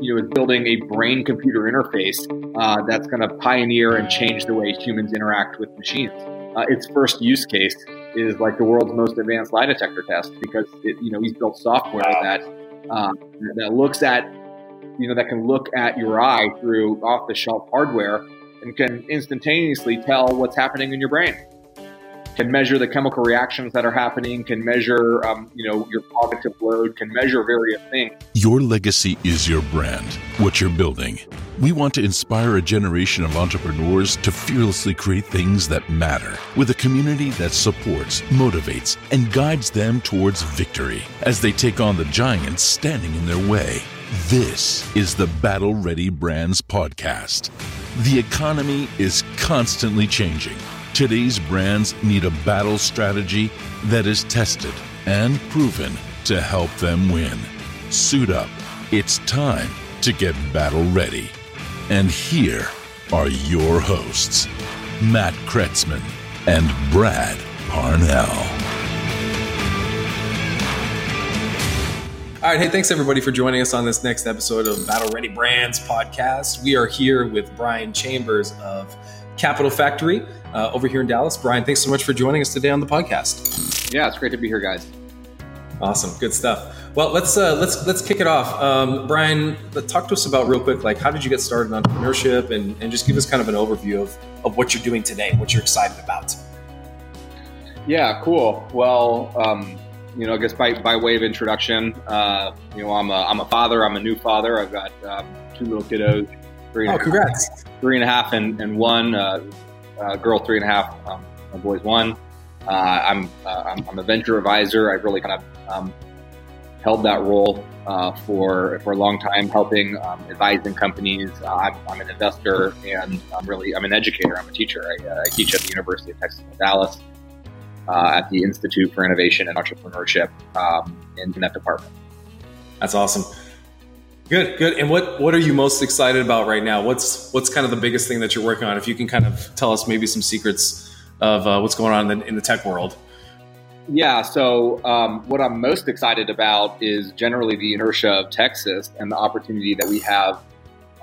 you know is building a brain computer interface uh, that's going to pioneer and change the way humans interact with machines. Uh, its first use case is like the world's most advanced lie detector test because it, you know he's built software that uh, that looks at you know that can look at your eye through off the shelf hardware and can instantaneously tell what's happening in your brain can measure the chemical reactions that are happening, can measure, um, you know, your cognitive load, can measure various things. Your legacy is your brand, what you're building. We want to inspire a generation of entrepreneurs to fearlessly create things that matter with a community that supports, motivates, and guides them towards victory as they take on the giants standing in their way. This is the Battle Ready Brands Podcast. The economy is constantly changing Today's brands need a battle strategy that is tested and proven to help them win. Suit up. It's time to get battle ready. And here are your hosts, Matt Kretzmann and Brad Parnell. All right. Hey, thanks everybody for joining us on this next episode of Battle Ready Brands podcast. We are here with Brian Chambers of Capital Factory uh, over here in Dallas. Brian, thanks so much for joining us today on the podcast. Yeah, it's great to be here, guys. Awesome, good stuff. Well, let's uh, let's let's kick it off. Um, Brian, talk to us about real quick, like how did you get started in entrepreneurship, and, and just give us kind of an overview of of what you're doing today, what you're excited about. Yeah, cool. Well, um, you know, I guess by, by way of introduction, uh, you know, I'm a, I'm a father. I'm a new father. I've got um, two little kiddos. Three oh, congrats! Three and a half and, and one. Uh, uh, girl three and a half, um, my boys one. Uh, I'm, uh, I'm, I'm a venture advisor. I've really kind of um, held that role uh, for for a long time, helping um, advising companies. Uh, I'm, I'm, an investor, and I'm really I'm an educator. I'm a teacher. I, I teach at the University of Texas at Dallas at the Institute for Innovation and Entrepreneurship um, in, in that department. That's awesome. Good, good. And what what are you most excited about right now? What's what's kind of the biggest thing that you're working on? If you can kind of tell us maybe some secrets of uh, what's going on in the, in the, tech world. Yeah. So um, what I'm most excited about is generally the inertia of Texas and the opportunity that we have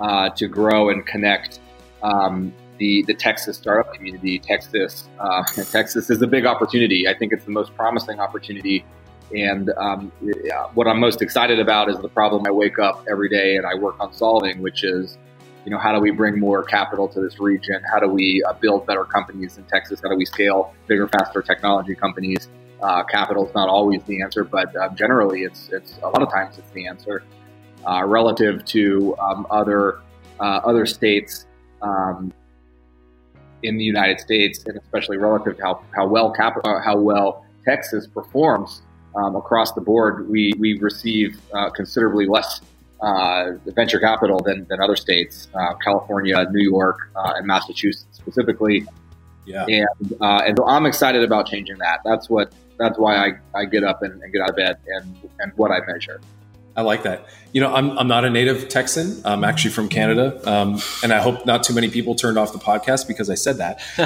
uh, to grow and connect um, the the Texas startup community. Texas uh, Texas is a big opportunity. I think it's the most promising opportunity and um, what I'm most excited about is the problem I wake up every day and I work on solving, which is, you know, how do we bring more capital to this region? How do we uh, build better companies in Texas? How do we scale bigger, faster technology companies? Uh, capital is not always the answer, but uh, generally, it's it's a lot of times it's the answer uh, relative to um, other uh, other states um, in the United States, and especially relative to how, how well cap- uh, how well Texas performs um, across the board, we, we receive uh, considerably less uh, venture capital than, than other states, uh, California, New York, uh, and Massachusetts specifically. Yeah. And, uh, and so I'm excited about changing that. That's what that's why I, I get up and, and get out of bed and, and what I measure. I like that. You know, I'm, I'm not a native Texan. I'm actually from Canada. Um, and I hope not too many people turned off the podcast because I said that.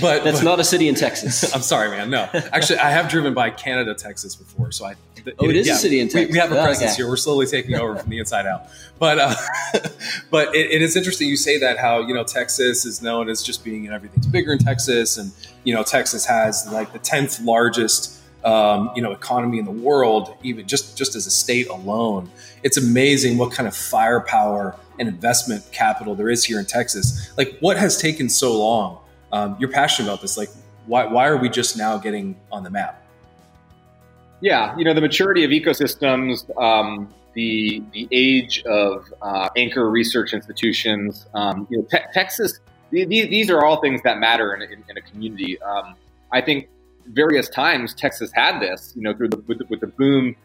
but that's but, not a city in Texas. I'm sorry, man. No, actually, I have driven by Canada, Texas before. So I, oh, it is yeah, a city in Texas. We, we have a presence okay. here. We're slowly taking over from the inside out. But, uh, but it, it is interesting you say that how, you know, Texas is known as just being, you know, everything's bigger in Texas. And, you know, Texas has like the 10th largest um, you know economy in the world, even just just as a state alone. It's amazing what kind of firepower and investment capital there is here in Texas. Like, what has taken so long? Um, you're passionate about this. Like, why why are we just now getting on the map? Yeah, you know the maturity of ecosystems. Um, the the age of uh, anchor research institutions. Um, you know, te- Texas. These, these are all things that matter in, in, in a community. Um, I think various times Texas had this, you know, through the with the, with the boom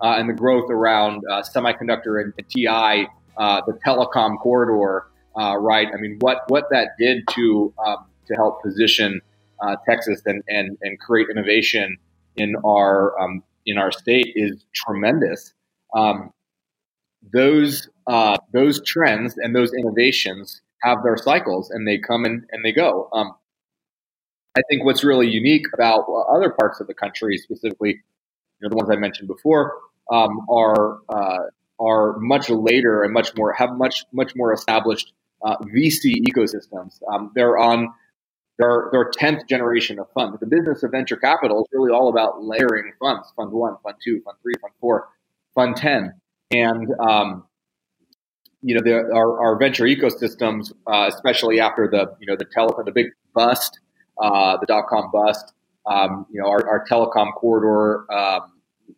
uh, and the growth around uh, semiconductor and, and TI, uh, the telecom corridor, uh, right? I mean, what what that did to um, to help position uh, Texas and, and and create innovation in our um, in our state is tremendous. Um, those uh, those trends and those innovations have their cycles, and they come and, and they go. I think what's really unique about other parts of the country, specifically, you know, the ones I mentioned before, um, are uh, are much later and much more have much much more established uh, VC ecosystems. Um, they're on their their tenth generation of funds. The business of venture capital is really all about layering funds: fund one, fund two, fund three, fund four, fund ten, and um, you know the, our, our venture ecosystems, uh, especially after the you know the tele the big bust, uh, the dot com bust. Um, you know our, our telecom corridor. Um,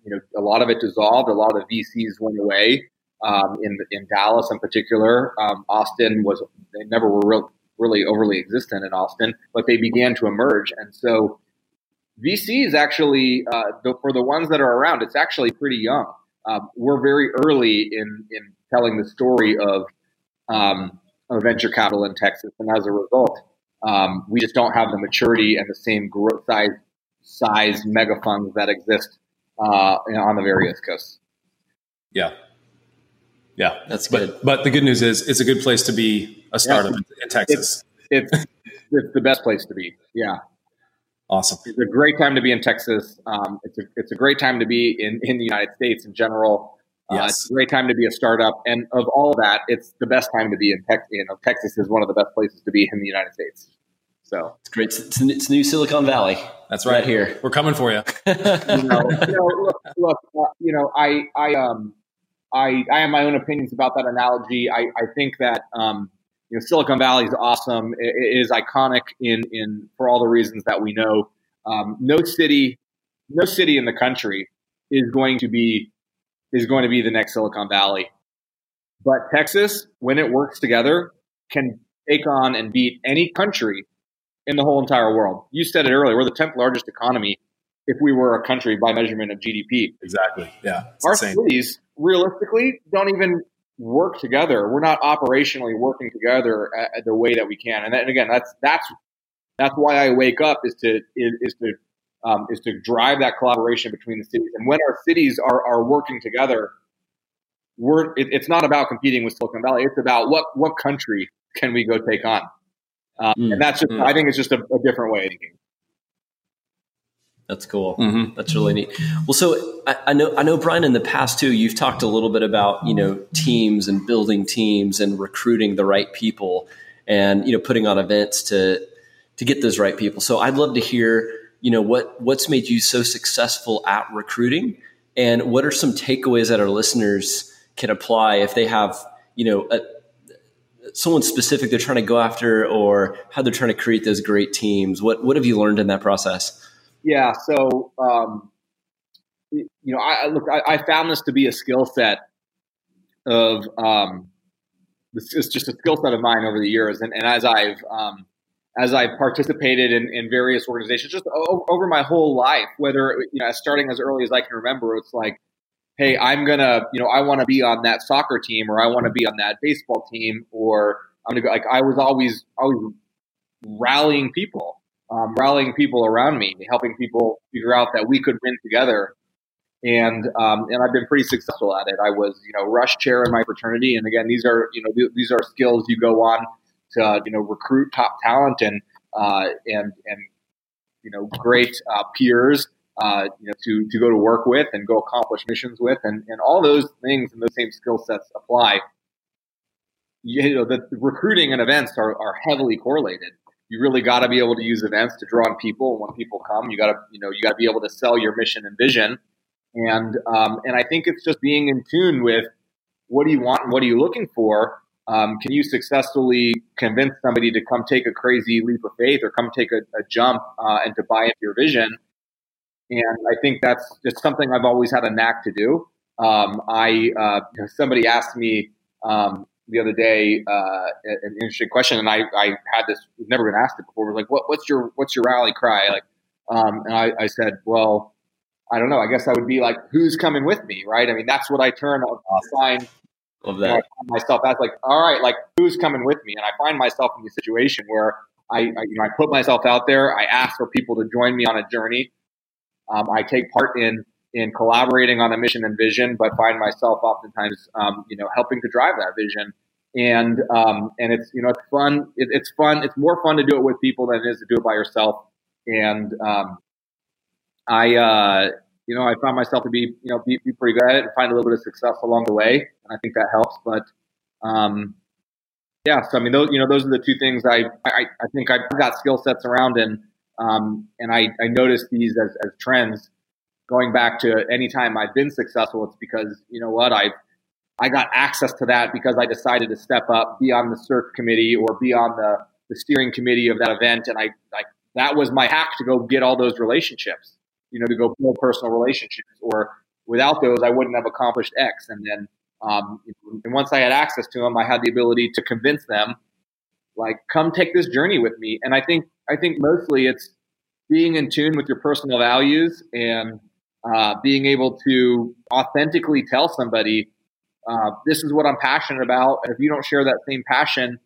you know a lot of it dissolved. A lot of the VCs went away. Um, in in Dallas, in particular, um, Austin was they never were real, really overly existent in Austin, but they began to emerge, and so VCs actually uh, the, for the ones that are around, it's actually pretty young. Um, we're very early in in telling the story of, um, of venture capital in Texas, and as a result, um, we just don't have the maturity and the same growth size size mega funds that exist uh, on the various coasts. Yeah, yeah, that's good. But, but, the good news is, it's a good place to be a startup yeah. in, in, Texas. It's, it's, it's the best place to be. Yeah. Awesome. It's a great time to be in Texas. Um, it's a it's a great time to be in, in the United States in general. Uh, yes. It's a great time to be a startup, and of all that, it's the best time to be in Texas. You know, Texas is one of the best places to be in the United States. So it's great. It's, it's new Silicon Valley. That's right. right here. We're coming for you. you know, you know, look, look uh, you know, I, I, um, I, I have my own opinions about that analogy. I, I think that, um, you know, Silicon Valley is awesome. It, it is iconic in, in for all the reasons that we know. Um, no city, no city in the country is going to be is going to be the next Silicon Valley. But Texas, when it works together, can take on and beat any country in the whole entire world. You said it earlier. We're the 10th largest economy if we were a country by measurement of GDP. Exactly. Yeah. Our insane. cities realistically don't even work together. We're not operationally working together at, the way that we can. And, and again, that's that's that's why I wake up is to is, is to um, is to drive that collaboration between the cities. And when our cities are, are working together, we're, it, it's not about competing with Silicon Valley. It's about what, what country can we go take on? Um, mm, and that's just, mm. I think it's just a, a, different way of thinking. That's cool. Mm-hmm. That's really neat. Well, so I, I, know, I know Brian in the past too, you've talked a little bit about, you know, teams and building teams and recruiting the right people and, you know, putting on events to, to get those right people. So I'd love to hear, you know what what's made you so successful at recruiting? And what are some takeaways that our listeners can apply if they have you know a, someone specific they're trying to go after or how they're trying to create those great teams? What what have you learned in that process? Yeah so um, you know i look I, found this to be a skill set of um, it's just a skill set of mine over the years. And, and as i've um, as I participated in, in various organizations just o- over my whole life, whether, you know, starting as early as I can remember, it's like, hey, I'm going to, you know, I want to be on that soccer team or I want to be on that baseball team or I'm going to go, like, I was always, always rallying people, um, rallying people around me, helping people figure out that we could win together. And, um, and I've been pretty successful at it. I was, you know, rush chair in my fraternity. And again, these are, you know, these are skills you go on uh, you know recruit top talent and uh, and and you know great uh, peers uh, you know to to go to work with and go accomplish missions with and and all those things and those same skill sets apply. You know the, the recruiting and events are, are heavily correlated. You really got to be able to use events to draw in people. When people come, you got to you know you got to be able to sell your mission and vision. And um, and I think it's just being in tune with what do you want and what are you looking for, um, can you successfully convince somebody to come take a crazy leap of faith or come take a, a jump uh, and to buy into your vision? And I think that's just something I've always had a knack to do. Um, I uh, somebody asked me um, the other day uh, an interesting question, and I, I had this never been asked it before. Was like, what, what's your what's your rally cry? Like, um, and I, I, said, well, I don't know. I guess I would be like, who's coming with me, right? I mean, that's what I turn a sign of that. You know, I find myself as like, all right, like who's coming with me? And I find myself in the situation where I, I, you know, I put myself out there. I ask for people to join me on a journey. Um, I take part in in collaborating on a mission and vision, but find myself oftentimes, um, you know, helping to drive that vision. And um, and it's you know it's fun. It, it's fun. It's more fun to do it with people than it is to do it by yourself. And um, I uh, you know, I found myself to be, you know, be, be pretty good at it and find a little bit of success along the way. And I think that helps. But, um, yeah, so I mean, those, you know, those are the two things I, I, I think I've got skill sets around and, um, and I, I noticed these as, as trends going back to any time I've been successful. It's because, you know what, I've, I got access to that because I decided to step up, be on the search committee or be on the, the steering committee of that event. And I, I, that was my hack to go get all those relationships, you know, to go build personal relationships or without those, I wouldn't have accomplished X. And then, um, and once I had access to them, I had the ability to convince them, like, come take this journey with me. And I think, I think mostly it's being in tune with your personal values and uh, being able to authentically tell somebody, uh, this is what I'm passionate about. And if you don't share that same passion,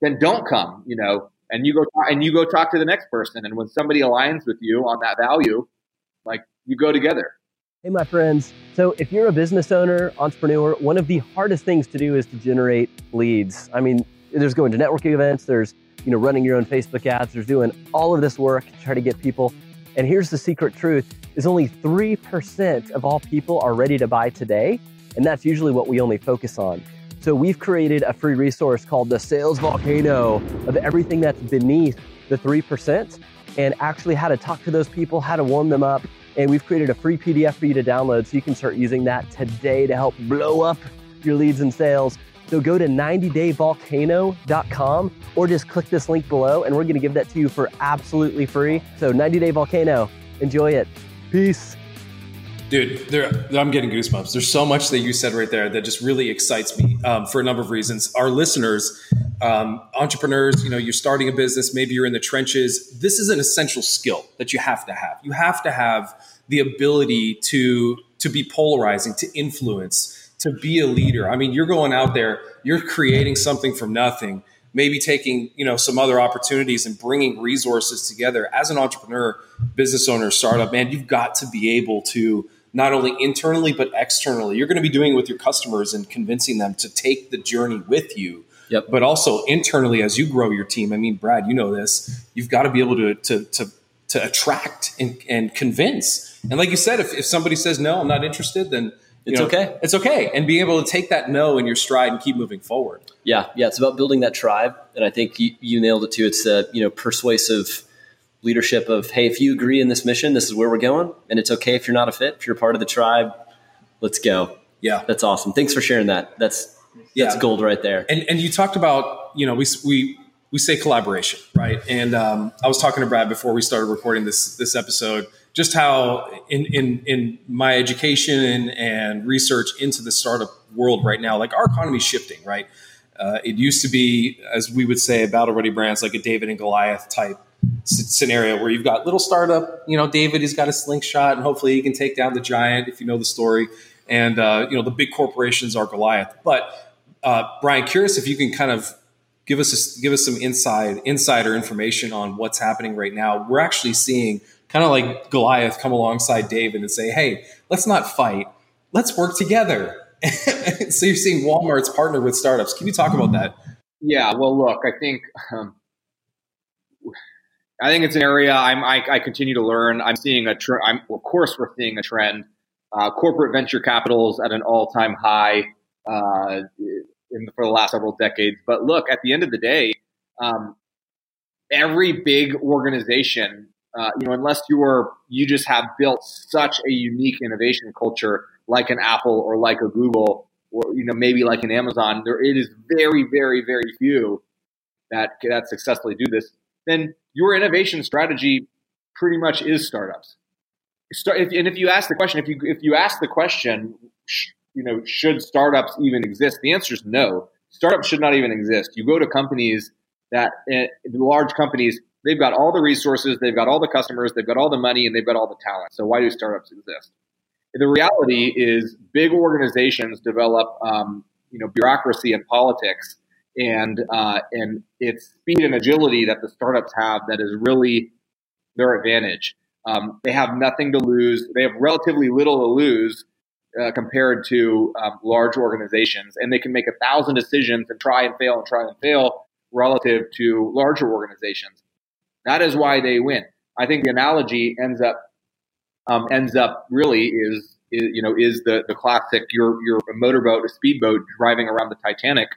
then don't come, you know, and you go and you go talk to the next person. And when somebody aligns with you on that value, you go together. Hey, my friends. So, if you're a business owner, entrepreneur, one of the hardest things to do is to generate leads. I mean, there's going to networking events, there's you know running your own Facebook ads, there's doing all of this work to try to get people. And here's the secret truth: is only three percent of all people are ready to buy today, and that's usually what we only focus on. So we've created a free resource called the Sales Volcano of everything that's beneath the 3% and actually how to talk to those people, how to warm them up. And we've created a free PDF for you to download so you can start using that today to help blow up your leads and sales. So go to 90dayvolcano.com or just click this link below and we're going to give that to you for absolutely free. So 90 Day Volcano, enjoy it. Peace. Dude, I'm getting goosebumps. There's so much that you said right there that just really excites me um, for a number of reasons. Our listeners, um, entrepreneurs, you know, you're starting a business, maybe you're in the trenches. This is an essential skill that you have to have. You have to have the ability to to be polarizing, to influence, to be a leader. I mean, you're going out there, you're creating something from nothing maybe taking you know some other opportunities and bringing resources together as an entrepreneur business owner startup man you've got to be able to not only internally but externally. You're going to be doing it with your customers and convincing them to take the journey with you. Yep. But also internally as you grow your team. I mean, Brad, you know this. You've got to be able to to to, to attract and, and convince. And like you said, if, if somebody says no, I'm not interested, then it's know, okay. It's okay. And being able to take that no in your stride and keep moving forward. Yeah, yeah. It's about building that tribe, and I think you, you nailed it too. It's a you know persuasive leadership of hey if you agree in this mission this is where we're going and it's okay if you're not a fit if you're part of the tribe let's go. Yeah. That's awesome. Thanks for sharing that. That's yeah. that's gold right there. And and you talked about you know we we we say collaboration right? And um, i was talking to brad before we started recording this this episode just how in in in my education and, and research into the startup world right now like our economy is shifting right? Uh, it used to be as we would say battle ready brands like a david and goliath type scenario where you've got little startup, you know, David, he's got a slingshot and hopefully he can take down the giant if you know the story. And, uh, you know, the big corporations are Goliath. But, uh, Brian, curious if you can kind of give us, a, give us some inside, insider information on what's happening right now. We're actually seeing kind of like Goliath come alongside David and say, Hey, let's not fight. Let's work together. so you're seeing Walmart's partner with startups. Can you talk about that? Yeah, well, look, I think um, I think it's an area I'm, I, I continue to learn. I'm seeing a trend. Of course, we're seeing a trend. Uh, corporate venture capitals at an all-time high uh, in, for the last several decades. But look, at the end of the day, um, every big organization, uh, you know, unless you are you just have built such a unique innovation culture like an Apple or like a Google or you know maybe like an Amazon, there it is very, very, very few that that successfully do this. Then your innovation strategy pretty much is startups. And if you ask the question, if you if you ask the question, you know, should startups even exist? The answer is no. Startups should not even exist. You go to companies that uh, large companies, they've got all the resources, they've got all the customers, they've got all the money, and they've got all the talent. So why do startups exist? The reality is, big organizations develop, um, you know, bureaucracy and politics and uh, and it's speed and agility that the startups have that is really their advantage. Um, they have nothing to lose. They have relatively little to lose uh, compared to um, large organizations, and they can make a thousand decisions and try and fail and try and fail relative to larger organizations. That is why they win. I think the analogy ends up um, ends up really is, is, you know is the the classic you're a motorboat a speedboat driving around the Titanic.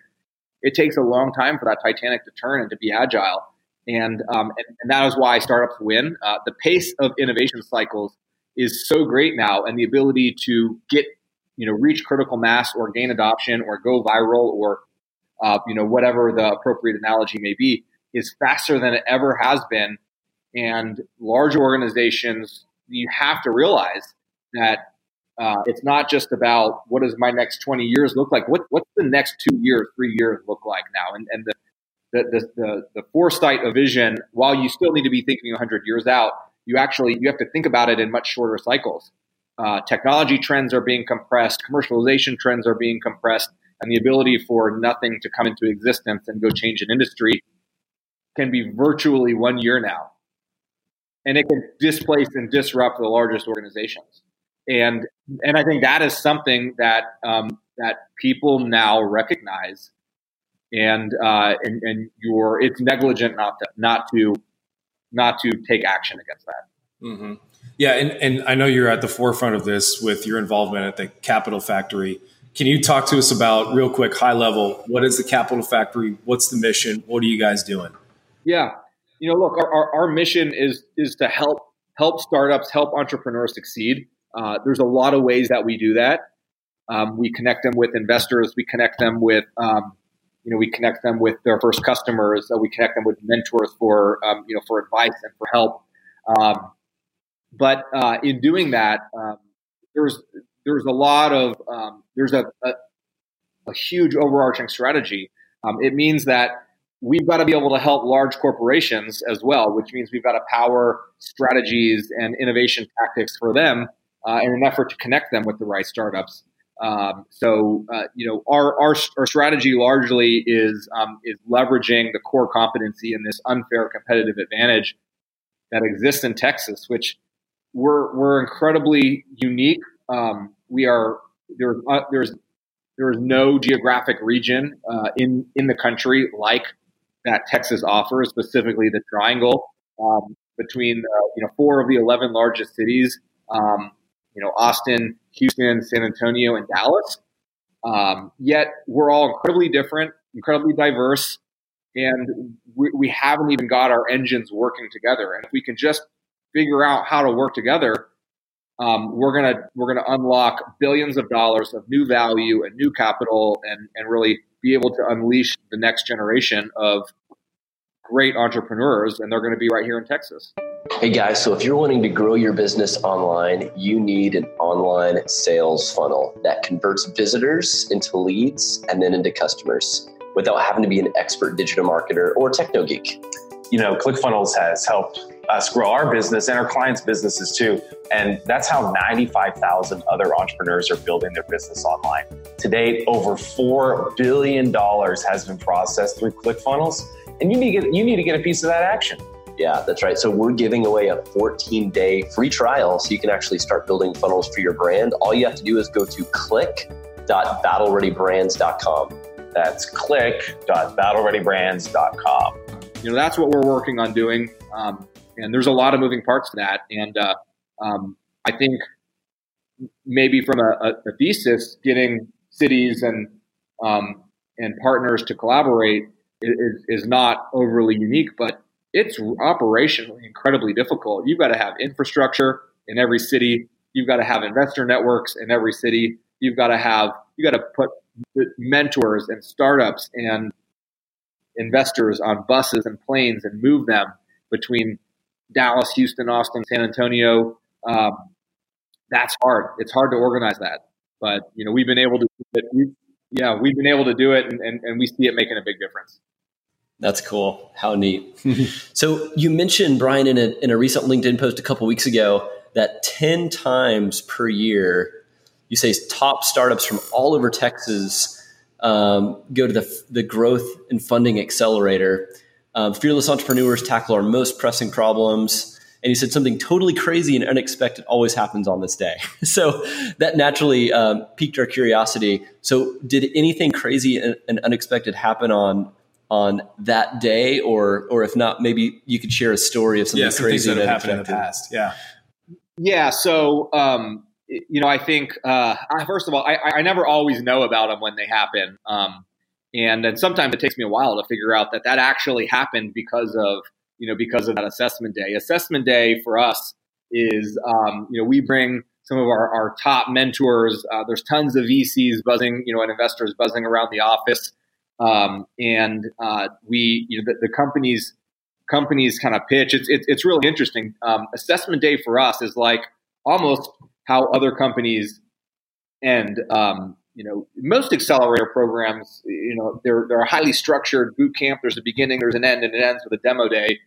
It takes a long time for that Titanic to turn and to be agile, and um, and, and, that is why startups win. Uh, the pace of innovation cycles is so great now, and the ability to get you know reach critical mass or gain adoption or go viral or uh, you know whatever the appropriate analogy may be is faster than it ever has been. And large organizations, you have to realize that uh, it's not just about what does my next 20 years look like. What, what's the next two years, three years look like now? And, and the, the, the, the, foresight of vision, while you still need to be thinking 100 years out, you actually you have to think about it in much shorter cycles. Uh, technology trends are being compressed, commercialization trends are being compressed, and the ability for nothing to come into existence and go change an industry can be virtually one year now. And it can displace and disrupt the largest organizations. And and I think that is something that um, that people now recognize, and uh, and and you're it's negligent not to not to not to take action against that. Mm-hmm. Yeah, and and I know you're at the forefront of this with your involvement at the Capital Factory. Can you talk to us about real quick, high level? What is the Capital Factory? What's the mission? What are you guys doing? Yeah, you know, look, our, our, our mission is is to help help startups, help entrepreneurs succeed. Uh, there's a lot of ways that we do that. Um, we connect them with investors. We connect them with, um, you know, we connect them with their first customers. Uh, we connect them with mentors for, um, you know, for advice and for help. Um, but uh, in doing that, um, there's there's a lot of um, there's a, a, a huge overarching strategy. it means that we've got to be able to help large corporations as well, which means we've got to power strategies and innovation tactics for them uh, in an effort to connect them with the right startups. Um, so, uh, you know, our, our, our, strategy largely is um, is leveraging the core competency and this unfair competitive advantage that exists in Texas, which we're we're incredibly unique. Um, we are there's uh, there's there is no geographic region uh, in in the country like that Texas offers, specifically the triangle um, between uh, you know four of the eleven largest cities, um, you know Austin, Houston, San Antonio, and Dallas. Um, yet we're all incredibly different, incredibly diverse, and we, we haven't even got our engines working together. And if we can just figure out how to work together, um, we're gonna we're gonna unlock billions of dollars of new value and new capital, and and really be able to unleash the next generation of great entrepreneurs, and they're going to be right here in Texas. Hey guys, so if you're wanting to grow your business online, you need an online sales funnel that converts visitors into leads and then into customers without having to be an expert digital marketer or techno geek. You know, ClickFunnels has helped us grow our business and our clients' businesses too. And that's how 95,000 other entrepreneurs are building their business online. To date, over $4 billion has been processed through ClickFunnels, and you need to get, you need to get a piece of that action. Yeah, that's right. So we're giving away a 14 day free trial so you can actually start building funnels for your brand. All you have to do is go to click.battlereadybrands.com. That's click.battlereadybrands.com. You know, that's what we're working on doing. Um, and there's a lot of moving parts to that. And uh, um, I think maybe from a, a, thesis, getting cities and um, and partners to collaborate is, is not overly unique, but it's operationally incredibly difficult. You've got to have infrastructure in every city. You've got to have investor networks in every city. You've got to have you got to put mentors and startups and investors on buses and planes and move them between Dallas, Houston, Austin, San Antonio. Um, that's hard. It's hard to organize that, but you know we've been able to. We, yeah, we've been able to do it, and, and, and we see it making a big difference. That's cool. How neat. so you mentioned Brian in a, in a recent LinkedIn post a couple weeks ago that 10 times per year, you say top startups from all over Texas um, go to the, the growth and funding accelerator. Um, fearless entrepreneurs tackle our most pressing problems. And he said something totally crazy and unexpected always happens on this day. so that naturally um, piqued our curiosity. So, did anything crazy and, and unexpected happen on on that day, or or if not, maybe you could share a story of something yeah, some crazy that happened in the past. Yeah. Yeah. So, um, you know, I think uh, first of all, I, I never always know about them when they happen, um, and then sometimes it takes me a while to figure out that that actually happened because of you know because of that assessment day. Assessment day for us is um, you know we bring some of our, our top mentors. Uh, there's tons of VCs buzzing, you know, and investors buzzing around the office, um, and uh, we you know the, the companies companies kind of pitch. It's it's, it's really interesting. Um, assessment day for us is like almost how other companies end. Um, you know, most accelerator programs, you know, they're they're a highly structured boot camp. There's a beginning, there's an end, and it ends with a demo day.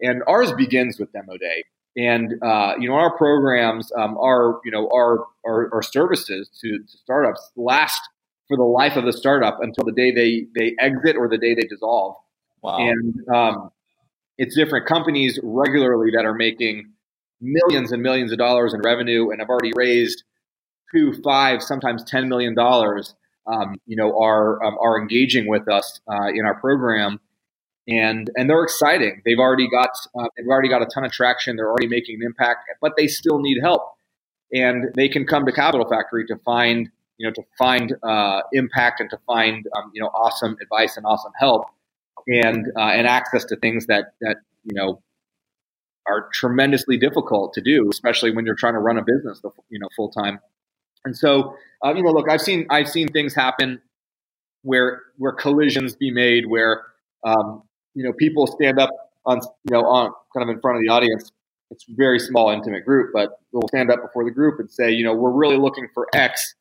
And ours begins with demo day. And uh, you know, our programs, um, our you know, our, our, our services to, to startups last for the life of the startup until the day they they exit or the day they dissolve. Wow. And um, it's different companies regularly that are making millions and millions of dollars in revenue and have already raised two, five, sometimes ten million dollars. Um, you know, are um, are engaging with us uh, in our program, and and they're exciting. They've already got uh, they've already got a ton of traction. They're already making an impact, but they still need help, and they can come to Capital Factory to find you know to find uh, impact and to find um, you know awesome advice and awesome help and uh, and access to things that that you know are tremendously difficult to do, especially when you're trying to run a business, you know, full time. And so, uh, you know, look, I've seen I've seen things happen where where collisions be made, where um, you know people stand up on you know on kind of in front of the audience. It's a very small, intimate group, but we'll stand up before the group and say, you know, we're really looking for X.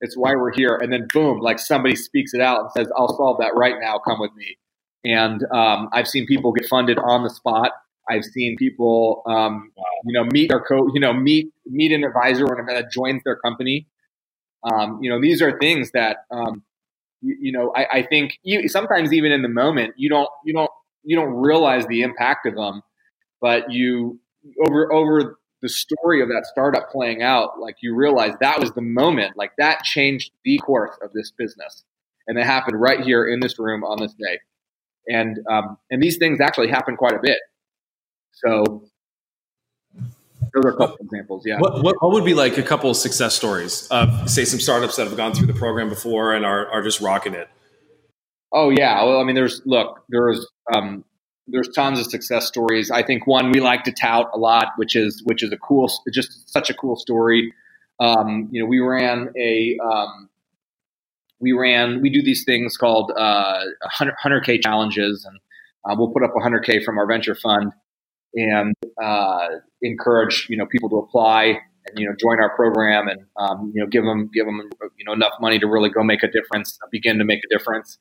It's why we're here. And then boom, like somebody speaks it out and says, I'll solve that right now. Come with me. And um, I've seen people get funded on the spot. I've seen people, um, you know, meet their co, you know, meet meet an advisor or that joins their company. Um, you know, these are things that, um, you, you, know, I, I think you, sometimes even in the moment, you don't, you don't, you don't realize the impact of them, but you over over the story of that startup playing out, like you realize that was the moment, like that changed the course of this business, and it happened right here in this room on this day and um, and these things actually happen quite a bit. So those are a couple examples. Yeah. What, what, what, would be like a couple of success stories of say some startups that have gone through the program before and are are just rocking it? Oh yeah. Well, I mean, there's look, there's um, there's tons of success stories. I think one we like to tout a lot, which is which is a cool, just such a cool story. Um, you know, we ran a um, we ran we do these things called uh, 100, k challenges and uh, we'll put up 100k from our venture fund and uh, encourage you know people to apply and you know join our program and um, you know give them give them you know enough money to really go make a difference begin to make a difference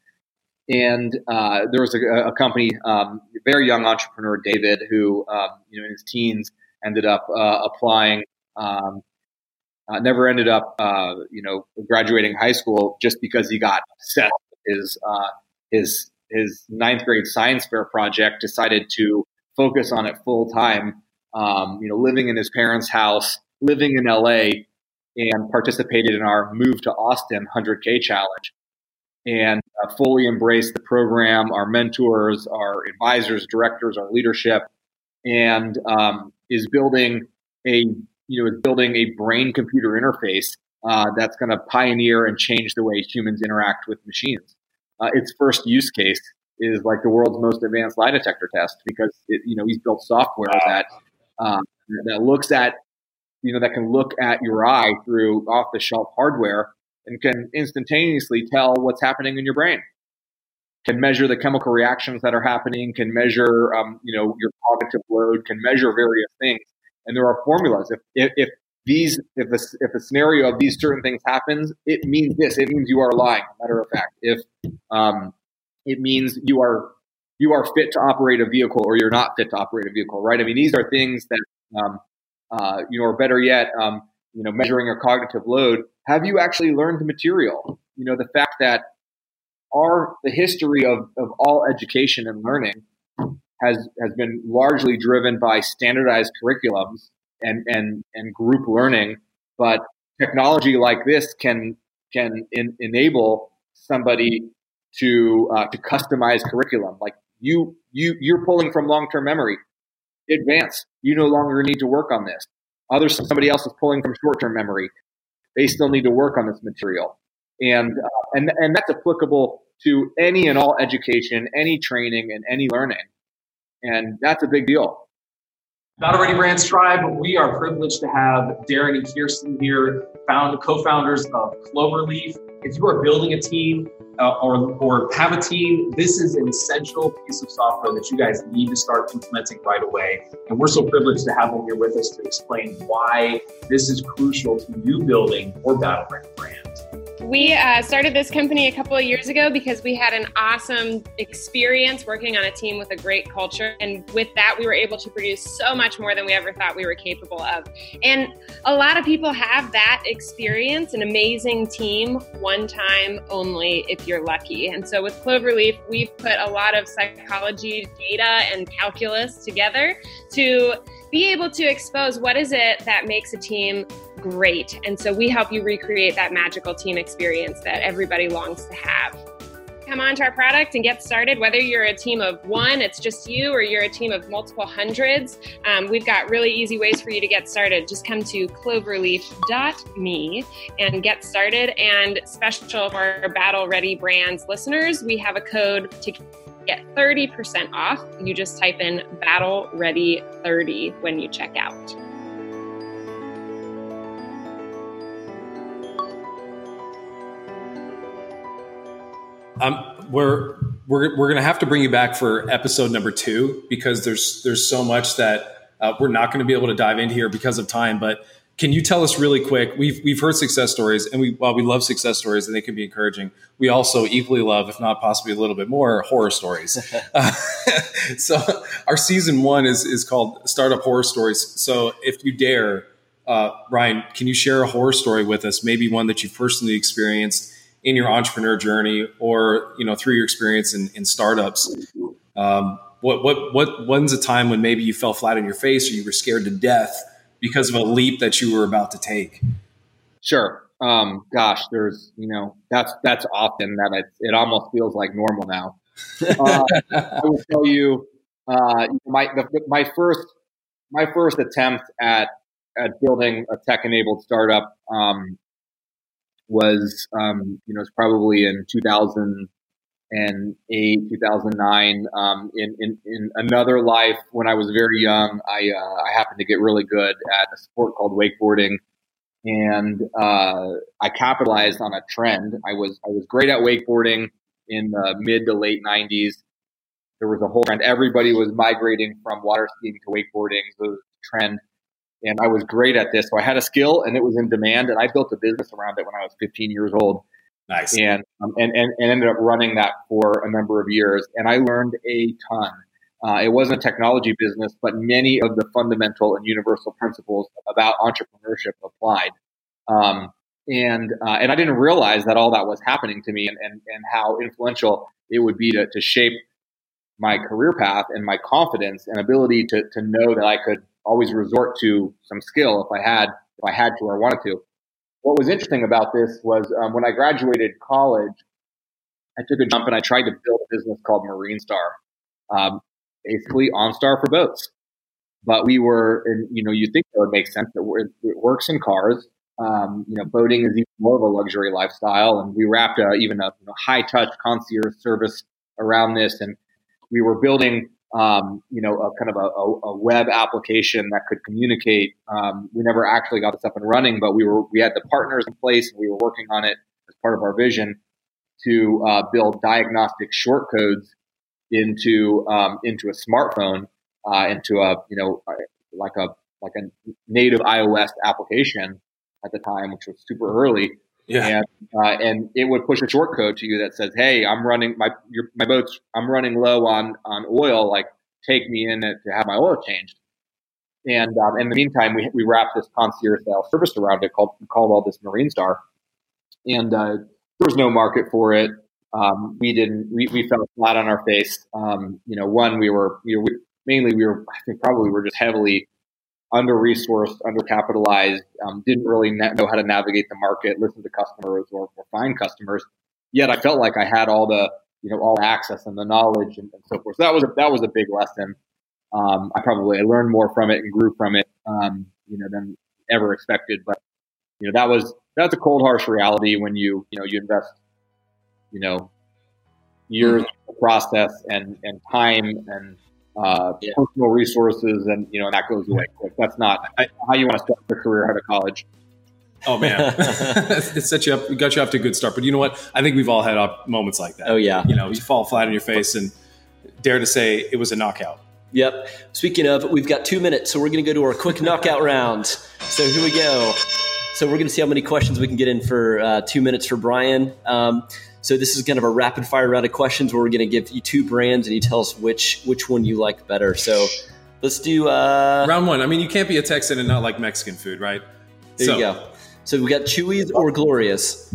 and uh, there was a, a company um, very young entrepreneur david who um, you know in his teens ended up uh, applying um, uh, never ended up, uh, you know, graduating high school just because he got obsessed his uh, his his ninth grade science fair project. Decided to focus on it full time. Um, you know, living in his parents' house, living in LA, and participated in our move to Austin 100K challenge, and uh, fully embraced the program. Our mentors, our advisors, directors, our leadership, and um, is building a you know, is building a brain computer interface uh, that's going to pioneer and change the way humans interact with machines. Uh, its first use case is like the world's most advanced lie detector test because it, you know he's built software that um, that looks at you know that can look at your eye through off the shelf hardware and can instantaneously tell what's happening in your brain can measure the chemical reactions that are happening can measure um, you know your cognitive load can measure various things and there are formulas. If, if, if these, if a, if a scenario of these certain things happens, it means this. It means you are lying. Matter of fact, if um, it means you are you are fit to operate a vehicle or you're not fit to operate a vehicle, right? I mean, these are things that um, uh, you know, or better yet, um, you know, measuring a cognitive load. Have you actually learned the material? You know, the fact that our the history of of all education and learning has has been largely driven by standardized curriculums and and and group learning. But technology like this can can in, enable somebody to uh, to customize curriculum. Like you you you're pulling from long term memory. Advance. You no longer need to work on this. Others, somebody else is pulling from short-term memory. They still need to work on this material, and uh, and and that's applicable to any and all education, any training, and any learning, and that's a big deal. Battle Ready Brands Tribe, we are privileged to have Darren and Kirsten here, found co-founders of Cloverleaf. If you are building a team uh, or, or have a team, this is an essential piece of software that you guys need to start implementing right away. And we're so privileged to have them here with us to explain why this is crucial to you building or Ready brand. We uh, started this company a couple of years ago because we had an awesome experience working on a team with a great culture. And with that, we were able to produce so much more than we ever thought we were capable of. And a lot of people have that experience an amazing team one time only if you're lucky. And so with Cloverleaf, we've put a lot of psychology data and calculus together to be able to expose what is it that makes a team great. And so we help you recreate that magical team experience that everybody longs to have. Come on to our product and get started. Whether you're a team of one, it's just you, or you're a team of multiple hundreds, um, we've got really easy ways for you to get started. Just come to cloverleaf.me and get started. And special for our Battle Ready Brands listeners, we have a code to get 30% off. You just type in Battle Ready 30 when you check out. Um, we're we're we're gonna have to bring you back for episode number two because there's there's so much that uh, we're not going to be able to dive into here because of time. But can you tell us really quick? We've we've heard success stories, and we while we love success stories and they can be encouraging, we also equally love, if not possibly a little bit more, horror stories. uh, so our season one is is called Startup Horror Stories. So if you dare, uh, Ryan, can you share a horror story with us? Maybe one that you personally experienced in your entrepreneur journey or you know through your experience in, in startups um, what what what when's a time when maybe you fell flat on your face or you were scared to death because of a leap that you were about to take. Sure. Um, gosh there's you know that's that's often that it, it almost feels like normal now. Uh, i will tell you uh, my the, my first my first attempt at at building a tech enabled startup um, was, um, you know, it's probably in 2008, 2009. Um, in, in, in another life, when I was very young, I, uh, I happened to get really good at a sport called wakeboarding. And uh, I capitalized on a trend. I was I was great at wakeboarding in the mid to late 90s. There was a whole trend. Everybody was migrating from water skiing to wakeboarding. So it was a trend and I was great at this. So I had a skill, and it was in demand, and I built a business around it when I was 15 years old. Nice. And um, and, and and ended up running that for a number of years, and I learned a ton. Uh, it wasn't a technology business, but many of the fundamental and universal principles about entrepreneurship applied. Um, and uh, and I didn't realize that all that was happening to me, and and, and how influential it would be to, to shape my career path and my confidence and ability to to know that I could always resort to some skill if I had if I had to or wanted to. What was interesting about this was um, when I graduated college, I took a jump and I tried to build a business called Marine Star, um, basically OnStar for boats. But we were, and you know, you think that would make sense that it works in cars. Um, you know, boating is even more of a luxury lifestyle, and we wrapped a, even a you know, high touch concierge service around this, and we were building um, you know, a kind of a, a, web application that could communicate. Um, we never actually got this up and running, but we were we had the partners in place and we were working on it as part of our vision to uh, build diagnostic short codes into um, into a smartphone, uh, into a you know like a like a native iOS application at the time, which was super early. Yeah. And, uh, and it would push a short code to you that says, "Hey, I'm running my your, my boat's I'm running low on on oil. Like, take me in to have my oil changed." And um, in the meantime, we we wrapped this concierge style service around it called called all this Marine Star, and uh, there was no market for it. Um, we didn't. We, we fell flat on our face. Um, you know, one we were, you know, we, mainly we were. I think probably we were just heavily under resourced, undercapitalized, um, didn't really na- know how to navigate the market, listen to customers, or, or, find customers. Yet I felt like I had all the you know all the access and the knowledge and, and so forth. So that was a, that was a big lesson. Um, I probably I learned more from it and grew from it. Um, you know than ever expected. But you know, that was that's a cold, harsh reality when you you know you invest, you know, years of process and and time and uh, Yeah. personal resources, and you know, and that goes away quick. That's not how you want to start your career out of college. Oh man, it set you up, it got you off to a good start. But you know what? I think we've all had op- moments like that. oh yeah. You know, you fall flat on your face and dare to say it was a knockout. Yep. Speaking of, we've got two minutes, so we're going to go to our quick knockout round. So here we go. So we're going to see how many questions we can get in for uh, two minutes for Brian. Um, so this is kind of a rapid fire round of questions where we're going to give you two brands and you tell us which which one you like better. So let's do. Uh, Round one. I mean, you can't be a Texan and not like Mexican food, right? there So- you go. So we got Chuy's or Gloria's.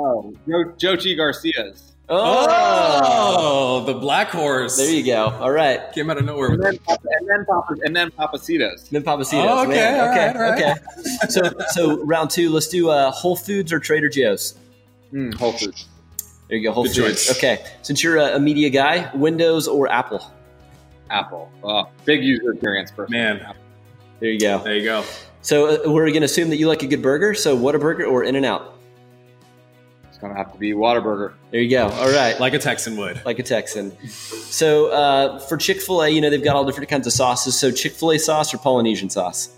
No, Joe, Joe T. Garcia's. Oh, the black horse. there you go. All right. Came out of nowhere. And then, Papa- and then Papa, and then Pappasitos. Then Pappasitos. Oh, okay, man. all okay, right, all right. okay. So, so round two. Let's do uh, Whole Foods or Trader Joe's. Mm, Whole Foods. There you go. Whole Good Foods. choice. Okay. Since you're a, a media guy, Windows or Apple. Apple. Uh, big user experience person. Man. There you go. there you go. So uh, we're going to assume that you like a good burger. So Whataburger or In and Out. It's gonna have to be Whataburger. There you go. All right. Like a Texan would. Like a Texan. So uh, for Chick Fil A, you know they've got all different kinds of sauces. So Chick Fil A sauce or Polynesian sauce.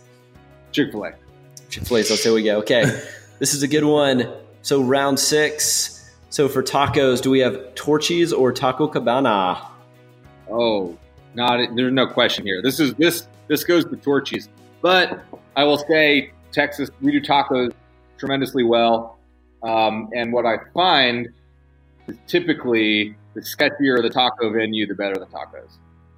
Chick Fil A. Chick Fil A sauce. There we go. Okay. this is a good one. So round six. So for tacos, do we have Torchy's or Taco Cabana? Oh, not there's no question here. This is this this goes to Torchy's, but I will say Texas we do tacos tremendously well, um, and what I find is typically the sketchier the taco venue, the better the tacos.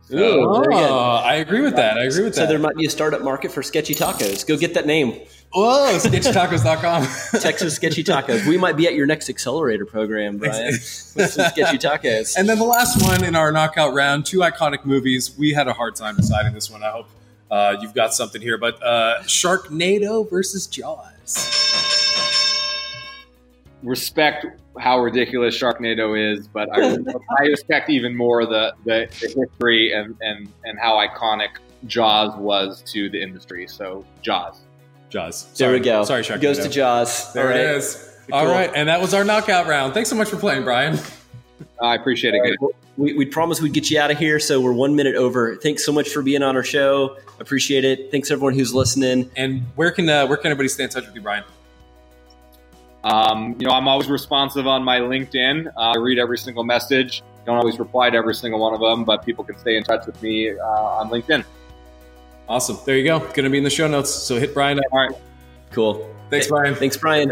So, Ooh. Oh, I agree with that. I agree with So that. there might be a startup market for sketchy tacos. Go get that name, Whoa, sketchtacos.com. Texas Sketchy Tacos. We might be at your next accelerator program, Brian, with some sketchy tacos. And then the last one in our knockout round, two iconic movies. We had a hard time deciding this one. I hope uh, you've got something here. But uh, Sharknado versus Jaws. Respect how ridiculous Sharknado is, but I, I respect even more the, the, the history and, and, and how iconic Jaws was to the industry. So Jaws. Jaws. there Sorry. we go. Sorry, Sharknado. Goes to Jaws. There All right. it is. All Cool. right, and that was our knockout round. Thanks so much for playing, Brian. I appreciate it. guys. We, we promised we'd get you out of here, so we're one minute over. Thanks so much for being on our show. Appreciate it. Thanks everyone who's listening. And where can uh, where can everybody stay in touch with you, Brian? Um, you know, I'm always responsive on my LinkedIn. Uh, I read every single message. Don't always reply to every single one of them, but people can stay in touch with me uh, on LinkedIn. Awesome. There you go. Going to be in the show notes. So hit Brian. up. All right. Cool. Thanks, Brian. Thanks, Brian.